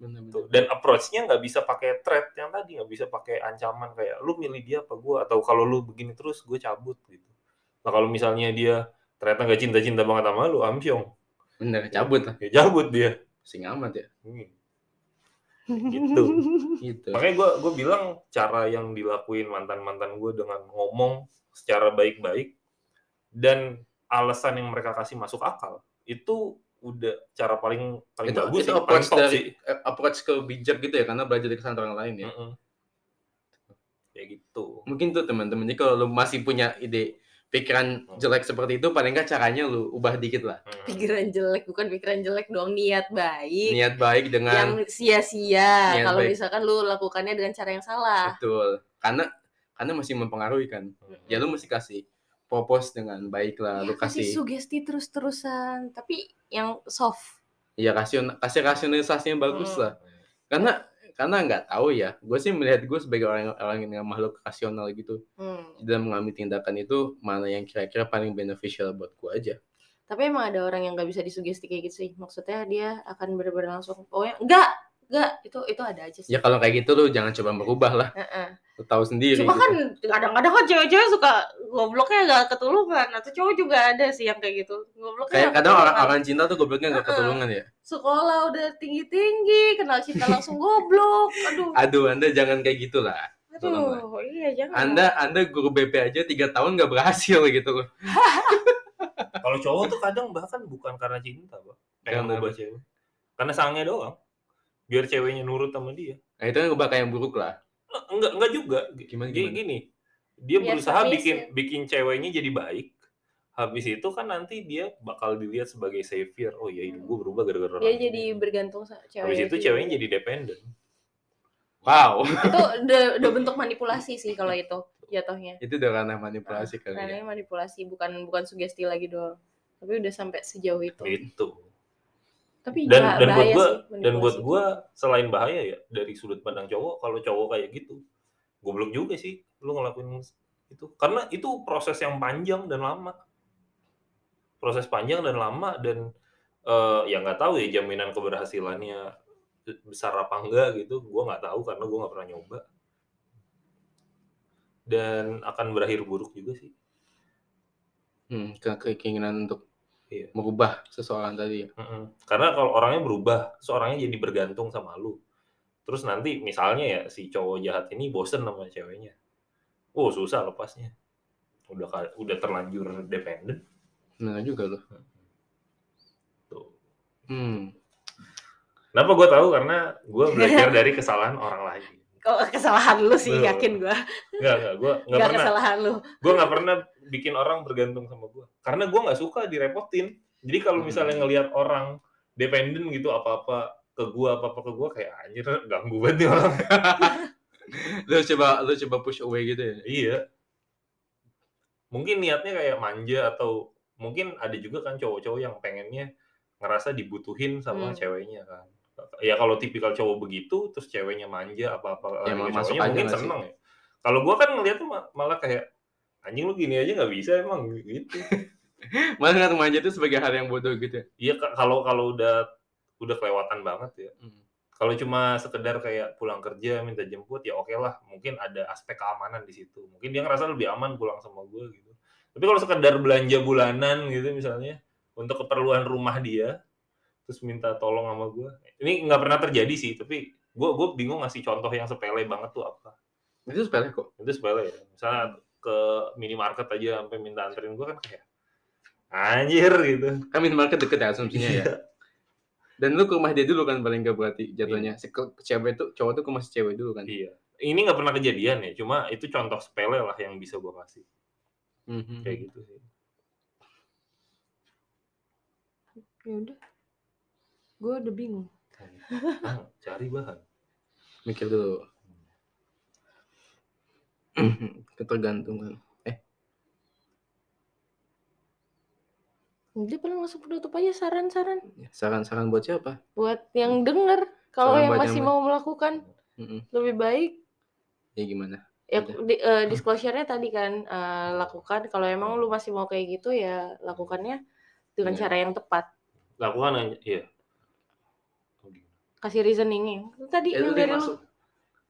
Benar-benar. Tuh. dan approach-nya nggak bisa pakai threat yang tadi nggak bisa pakai ancaman kayak lu milih dia apa gue atau kalau lu begini terus gue cabut gitu nah kalau misalnya dia ternyata nggak cinta-cinta banget sama lu amsyong bener cabut lah ya cabut dia sing amat ya Hmm. Gitu. gitu Makanya gue gue bilang cara yang dilakuin mantan mantan gue dengan ngomong secara baik-baik dan alasan yang mereka kasih masuk akal itu udah cara paling paling itu, bagus itu sih, paling approach top dari sih. eh, approach ke bijak gitu ya karena belajar dari kesalahan orang lain ya Mm-mm. Ya gitu. mungkin tuh teman-teman jadi kalau lu masih punya ide pikiran Hmm. jelek seperti itu paling nggak caranya lu ubah dikit lah Mm. pikiran jelek bukan pikiran jelek dong niat baik niat baik yang dengan sia-sia Niat kalau baik. misalkan lu lakukannya dengan cara yang salah betul karena karena masih mempengaruhi kan ya lu mesti kasih propose dengan baik lah lu Ya, kasih kasih sugesti terus-terusan tapi yang soft ya kasih kasih rasionalisasi yang bagus Hmm. lah karena karena nggak tahu ya gue sih melihat gue sebagai orang orang yang makhluk rasional gitu Hmm. dalam mengambil tindakan itu mana yang kira-kira paling beneficial buat gue aja Tapi emang ada orang yang nggak bisa disugesti kayak gitu sih. Maksudnya dia akan benar-benar langsung, oh ya enggak, enggak, itu itu ada aja sih. ya kalau kayak gitu lu jangan coba berubah lah Heeh. lu tahu sendiri Cuma gitu. kan kadang-kadang kan cewek-cewek suka gobloknya nggak ketulungan atau cowok juga ada sih yang kayak gitu. Gobloknya kayak kadang orang orang cinta tuh gobloknya Heeh. ketulungan ya sekolah udah tinggi-tinggi, kenal cinta langsung goblok. Aduh. aduh anda jangan kayak gitulah tolonglah. Aduh, iya jangan. anda anda guru BP aja tiga tahun nggak berhasil gitu loh Kalau cowok tuh kadang bahkan bukan karena cinta, Pak. Pengen ngubah cewek. Karena sange doang. Biar ceweknya nurut sama dia. nah itu kan bakal yang buruk lah Enggak, enggak juga. Gimana, Gini, gimana? gini. Dia Biar berusaha submissive. bikin bikin ceweknya jadi baik. Habis itu kan nanti dia bakal dilihat sebagai savior. Oh ya hidup gue berubah gara-gara dia jadi ini. bergantung sama cewek. Habis itu ceweknya jadi dependen. wow itu udah, udah bentuk manipulasi sih kalau itu jatuhnya. itu udah ranah manipulasi kali ya Karena manipulasi bukan bukan sugesti lagi doang. Tapi udah sampai sejauh itu. Gitu. Tapi Dan bah- dan buat sih dan buat gua selain bahaya ya dari sudut pandang cowok kalau cowok kayak gitu goblok juga sih lu ngelakuin itu. Karena itu proses yang panjang dan lama. Proses panjang dan lama dan eh, ya nggak tahu ya jaminan keberhasilannya besar apa enggak gitu. Gua nggak tahu karena gua nggak pernah nyoba. Dan akan berakhir buruk juga sih. Hmm, ke- keinginan untuk Iya. merubah seseorang tadi ya Mm-mm. Karena kalau orangnya berubah, terus orangnya jadi bergantung sama lu. Terus nanti misalnya ya si cowok jahat ini bosen sama ceweknya. Oh, susah lepasnya. Udah udah terlanjur dependen. benar juga loh Tuh. hmm Kenapa gue tahu? Karena gue belajar dari kesalahan orang lain. Kok kesalahan lu sih Betul. yakin gua. Enggak, enggak. Gue nggak Enggak pernah. kesalahan lu. Gue nggak pernah bikin orang bergantung sama gue. Karena gue nggak suka direpotin. Jadi kalau misalnya Hmm. ngelihat orang dependen gitu apa-apa ke gue, apa-apa ke gue kayak anjir ganggu banget nih orang. lu coba lu coba push away gitu ya Iya. Mungkin niatnya kayak manja atau mungkin ada juga kan cowok-cowok yang pengennya ngerasa dibutuhin sama Hmm. ceweknya kan. Ya kalau tipikal cowok begitu terus ceweknya manja Ya, masuk cowoknya aja mungkin seneng ya. Kalau gua kan ngeliatnya ma- malah kayak anjing lu gini aja nggak bisa emang gitu. malah nggak remaja itu sebagai hal yang bodoh gitu ya Iya kalau kalau udah udah kelewatan banget ya. Hmm. Kalau cuma sekedar kayak pulang kerja minta jemput ya oke lah, mungkin ada aspek keamanan di situ. Mungkin dia ngerasa lebih aman pulang sama gue gitu. Tapi kalau sekedar belanja bulanan gitu misalnya untuk keperluan rumah dia, terus minta tolong sama gue, ini nggak pernah terjadi sih. Tapi gue gue bingung ngasih contoh yang sepele banget tuh apa. itu sepele kok Itu sepele ya. Misalnya ke minimarket aja sampai minta anterin gue kan kayak anjir gitu. kan minimarket deket ya asumsinya ya Iya. dan lu ke rumah dia dulu kan paling gak berarti jatuhnya si ke, ke cewek tuh cowok tuh ke rumah si cewek dulu kan Iya. Ini nggak pernah kejadian ya, cuma itu contoh sepele lah yang bisa gue kasih. Mhm. Kayak gitu sih. Ya udah. Gue udah bingung. Ah, cari bahan. mikir dulu ketergantungan. Udah paling langsung penutup aja saran-saran. Saran-saran buat siapa? Buat yang denger. Kalau Saran yang buat masih yang- mau melakukan Mm-mm. lebih baik. Ya gimana? Ya Udah. di, eh, disclosure-nya tadi kan eh, lakukan. Kalau emang lu masih mau kayak gitu ya lakukannya dengan Iya. cara yang tepat. Lakukan aja, iya. kasih reasoningnya. Itu tadi Ya, yang lu dari lu. masuk.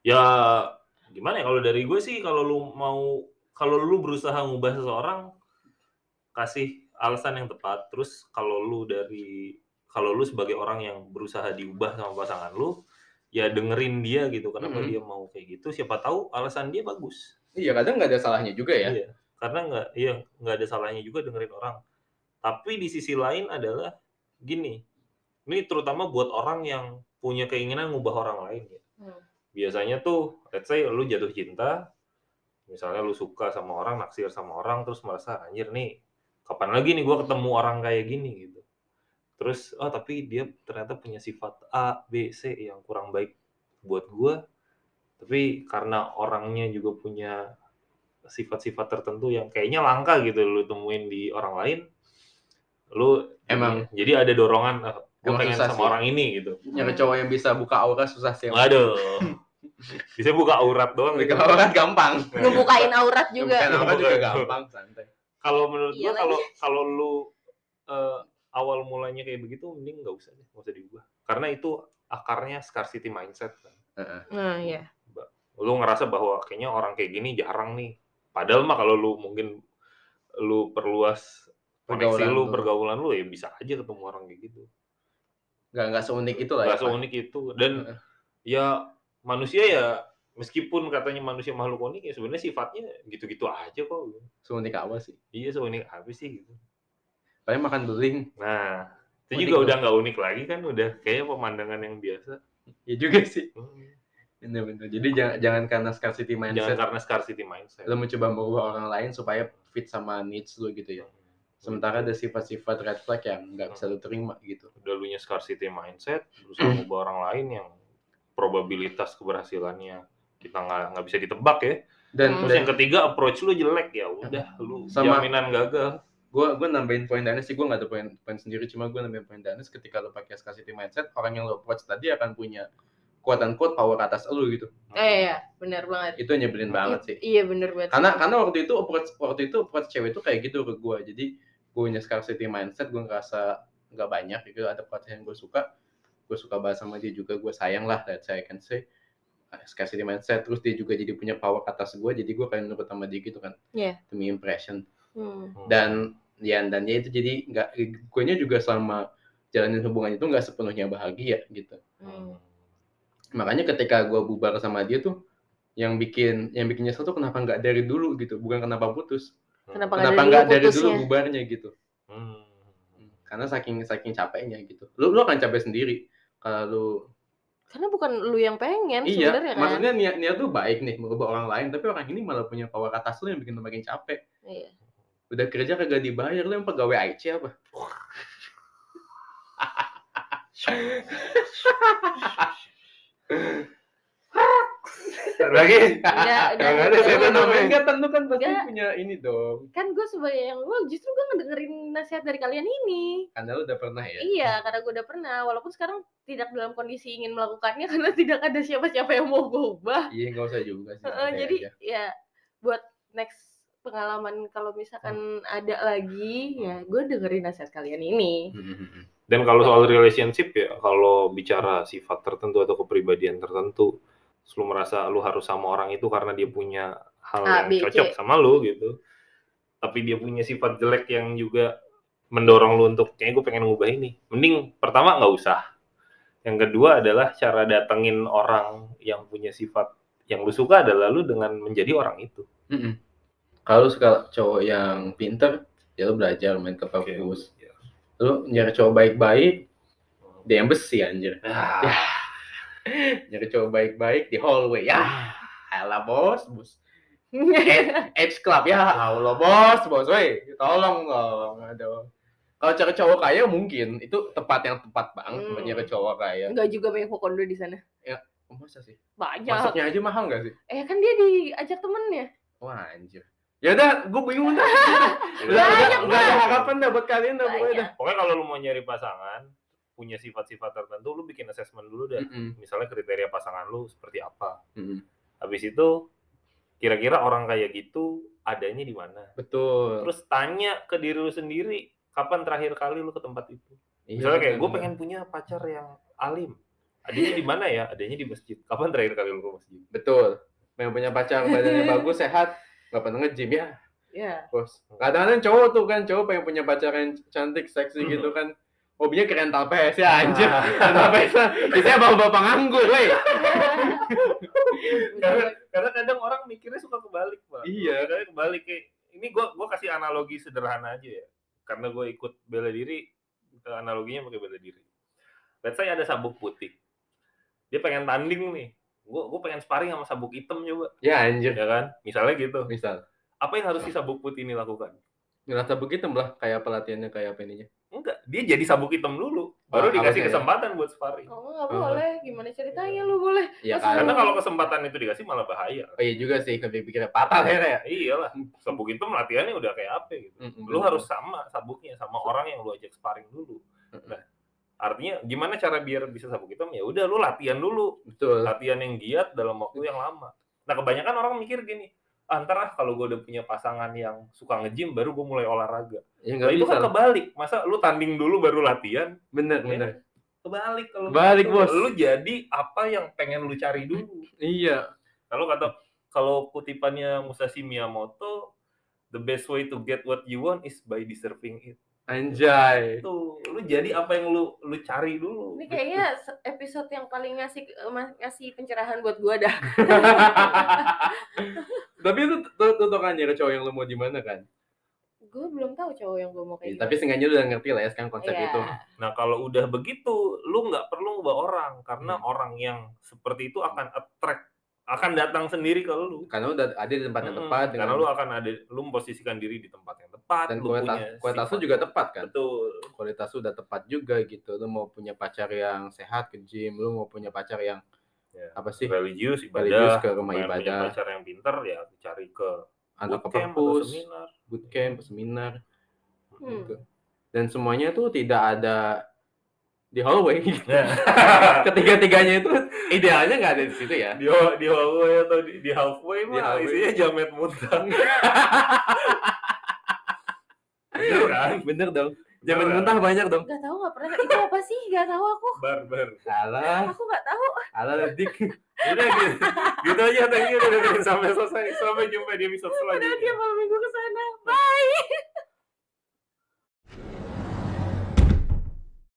Ya gimana ya kalau dari gue sih kalau lu mau kalau lu berusaha ngubah seseorang kasih alasan yang tepat. Terus kalau lu dari kalau lu sebagai orang yang berusaha diubah sama pasangan lu, ya dengerin dia gitu kenapa Mhm. dia mau kayak gitu siapa tahu alasan dia bagus Iya, kadang nggak ada salahnya juga ya. Iya, karena nggak iya nggak ada salahnya juga dengerin orang tapi di sisi lain adalah gini ini terutama buat orang yang punya keinginan ngubah orang lain ya Hmm. Biasanya tuh let's say lu jatuh cinta misalnya lu suka sama orang naksir sama orang terus merasa anjir nih kapan lagi nih gua ketemu orang kayak gini? Gitu. Terus oh tapi dia ternyata punya sifat A B C yang kurang baik buat gua. Tapi karena orangnya juga punya sifat-sifat tertentu yang kayaknya langka gitu lu temuin di orang lain lu Emang. jadi ada dorongan Emang pengen sama sih. orang ini gitu Nyari cowok yang bisa buka aura susah sih. Waduh. Bisa buka aurat doang Buka gitu. aura bukan gampang. Ngebukain aurat juga. Bukan aura juga gampang, santai. Kalau menurut Iya gua kalau kalau lu eh, awal mulanya kayak begitu mending nggak usah deh, nggak usah diubah. Karena itu akarnya scarcity mindset kan. Heeh. Nah, iya. Lu ngerasa bahwa kayaknya orang kayak gini jarang nih. Padahal mah kalau lu mungkin lu perluas koneksi Pergaulan lu, lu. pergaulan lu ya bisa aja ketemu orang kayak gitu. Nggak nggak seunik itu lah. Ya, Pak. seunik itu. Dan Heeh. ya manusia ya meskipun katanya manusia makhluk unik ya sebenarnya sifatnya gitu-gitu aja kok. Seunik apa sih? Iya seunik apa sih gitu. Paling makan beling. Nah, itu Unik juga loh. udah nggak unik lagi kan, udah kayaknya pemandangan yang biasa. Ya juga sih. Hmm. Bener-bener. Jadi jangan jangan karena scarcity Jangan mindset. karena scarcity mindset. Lo mencoba merubah orang lain supaya fit sama needs lo gitu ya. Sementara ada sifat-sifat red flag yang nggak bisa lo terima gitu. udah lu nya scarcity mindset, berusaha mengubah orang lain yang probabilitas keberhasilannya kita nggak nggak bisa ditebak ya. Dan, Hmm. Terus yang ketiga approach lu jelek ya udah lu Sama- jaminan gagal. gue gue nambahin poin Danes sih gue nggak ada poin poin sendiri cuma gue nambahin poin Danes ketika lo pakai scarcity mindset orang yang lo approach tadi akan punya quote unquote power atas lo gitu Eh, iya, benar banget. itu nyebelin banget sih Iya, benar banget. karena karena waktu itu approach waktu itu approach cewek itu kayak gitu ke gue jadi gue punya scarcity mindset gue ngerasa nggak banyak gitu ada approach yang gue suka gue suka bahas sama dia juga gue sayang lah that I can say Uh, scarcity mindset terus dia juga jadi punya power atas gue jadi gue kayak nurut sama dia gitu kan Iya. demi impression Hmm. dan ya dan ya itu jadi nggak gue juga selama jalanin hubungan itu nggak sepenuhnya bahagia gitu Hmm. makanya ketika gue bubar sama dia tuh yang bikin yang bikin nyesel tuh kenapa nggak dari dulu gitu bukan kenapa putus Kenapa nggak kenapa dari nggak dulu dari dulu bubarnya gitu? Hmm. karena saking saking capeknya gitu. Lu lu akan capek sendiri kalau lu Karena bukan lu yang pengen iya sebenarnya kan. maksudnya niat niat tuh baik nih merubah orang lain tapi orang ini malah punya power atas lu yang bikin lu makin capek. Iya. udah kerja kagak dibayar lu yang pegawai IC apa Lagi. Udah, udah. Ada udah, setan udah. namanya. enggak tentu kan pasti Enggak. punya ini dong Kan gue sebagai yang lu justru gue ngedengerin nasihat dari kalian ini. karena lu udah pernah ya Iya, karena gue udah pernah. Walaupun sekarang tidak dalam kondisi ingin melakukannya karena tidak ada siapa-siapa yang mau gue ubah. iya nggak usah juga sih Heeh, santai jadi aja. ya buat next pengalaman kalau misalkan ada lagi ya gue dengerin nasihat kalian ini. Hmm, hmm, hmm. Dan kalau soal relationship ya, kalau bicara sifat tertentu atau kepribadian tertentu, lu merasa lu harus sama orang itu karena dia punya hal A, yang B, C. cocok sama lu gitu. Tapi dia punya sifat jelek yang juga mendorong lu untuk kayaknya gue pengen ngubah ini. Mending pertama nggak usah. Yang kedua adalah cara datengin orang yang punya sifat yang lu suka adalah lu dengan menjadi orang itu. Hmm, hmm. kalau suka cowok yang pinter ya lu belajar main ke perpus lu nyari cowok baik-baik dia yang besi anjir Ah, nyari cowok baik-baik di hallway ya Alah bos, bos. Edge Club ya Allah bos, bos, woi, tolong dong, aduh. Kalau cari cowok kaya mungkin itu tepat yang tepat banget Hmm. nyari cowok kaya. Enggak juga banyak kokondo di sana. Oh, masa sih? Banyak. Masuknya aja mahal nggak sih? Eh kan dia diajak temennya. Wah anjir. Ya udah, gue bingung dah. Banyak, nggak ada harapan dah buat kalian dah pokoknya dah. Pokoknya kalau lu mau nyari pasangan, punya sifat-sifat tertentu, lu bikin assessment dulu dah. Mm-mm. Misalnya kriteria pasangan lu seperti apa. Mm-mm. Habis itu kira-kira orang kayak gitu adanya di mana. Betul. Terus tanya ke diri lu sendiri, kapan terakhir kali lu ke tempat itu? Iya, Misalnya kayak gue pengen punya pacar yang alim. Adanya di mana ya? Adanya di masjid. Kapan terakhir kali lu ke masjid? Betul. Pengen punya pacar badannya bagus, sehat, nggak pernah nge-gym ya. Ya. Bos. Kadang-kadang cowok tuh kan, cowok pengen punya pacar yang cantik, seksi gitu kan. Hobinya ke rental PS ya anjir. rental PS. Biasanya bapak-bapak nganggur, weh. karena karena kadang orang mikirnya suka kebalik pak. Iya. kadang kebalik. Kayak ini gua gua kasih analogi sederhana aja ya. Karena gue ikut bela diri analoginya pakai bela diri. Let's say ada sabuk putih. Dia pengen tanding nih. Gue gue pengen sparring sama sabuk hitam coba Ya anjir. ya kan? Misalnya gitu. Misal, apa yang harus si sabuk putih ini lakukan? Ngerasa begitu lah kayak pelatihannya kayak apa ininya. Enggak dia jadi sabuk hitam dulu baru Ah, dikasih harusnya ya. kesempatan buat sparring Oh nggak Oh. boleh, gimana ceritanya lu boleh? Masa kan. karena kalau kesempatan itu dikasih malah bahaya Oh iya juga sih, kalau pikirnya patah ya kayak. iyalah sabuk hitam latihannya udah kayak apa gitu lu harus sama sabuknya sama orang yang lu ajak sparring dulu. Nah, artinya gimana cara biar bisa sabuk hitam? Ya udah lu latihan dulu, betul. latihan yang giat dalam waktu yang lama. Nah, kebanyakan orang mikir gini, ntar ah kalau gue udah punya pasangan yang suka nge-gym baru gue mulai olahraga. Ya Nah, itu kan kebalik. Masa lu tanding dulu baru latihan? Bener, Ya, bener. Kebalik kalau Balik, begitu. Bos. Lu jadi apa yang pengen lu cari dulu. Iya. Kalau kata kalau kutipannya Musashi Miyamoto, the best way to get what you want is by deserving it. Anjay. Tuh, lu jadi apa yang lu lu cari dulu. Ini kayaknya episode yang paling ngasih eh, ngasih pencerahan buat gua dah. Tapi itu tuh tuh kan nyari cowok yang lu mau di mana kan? Gue belum tahu cowok yang gue mau kayak gitu. tapi seenggaknya lu udah ngerti lah ya sekarang konsep Iya. itu. Nah, kalau udah begitu, lu nggak perlu ngubah orang karena Hmm. orang yang seperti itu akan attract, akan datang sendiri ke lu. Karena udah ada di tempat yang Mm-mm. tepat Karena lu akan ada lu memposisikan diri di tempat yang tepat, dan lu kualitas punya kualitas lu juga tepat kan. Betul. Kualitas lu udah tepat juga gitu. Lu mau punya pacar yang sehat ke gym, lu mau punya pacar yang Ya. apa sih? Religius, ibadah, Religius ke rumah ibadah, pacar yang pinter ya cari ke anak ke bootcamp atau perpus, seminar. bootcamp, seminar, Hmm. gitu. Dan semuanya tuh tidak ada di hallway. Ya. Ketiga-tiganya itu idealnya nggak ada di situ ya. di di hallway atau di, di halfway Di mah halfway. isinya jamet muntah. Bener kan? Bener dong. Bener. mentah banyak dong. Gak tahu nggak pernah itu apa sih? Gak tahu aku. Bar bar. Alah, Aku nggak tahu. alah dik. Udah gitu. gitu aja thank you udah sampai selesai. Sampai jumpa di episode selanjutnya. tiap malam minggu ke sana. Bye.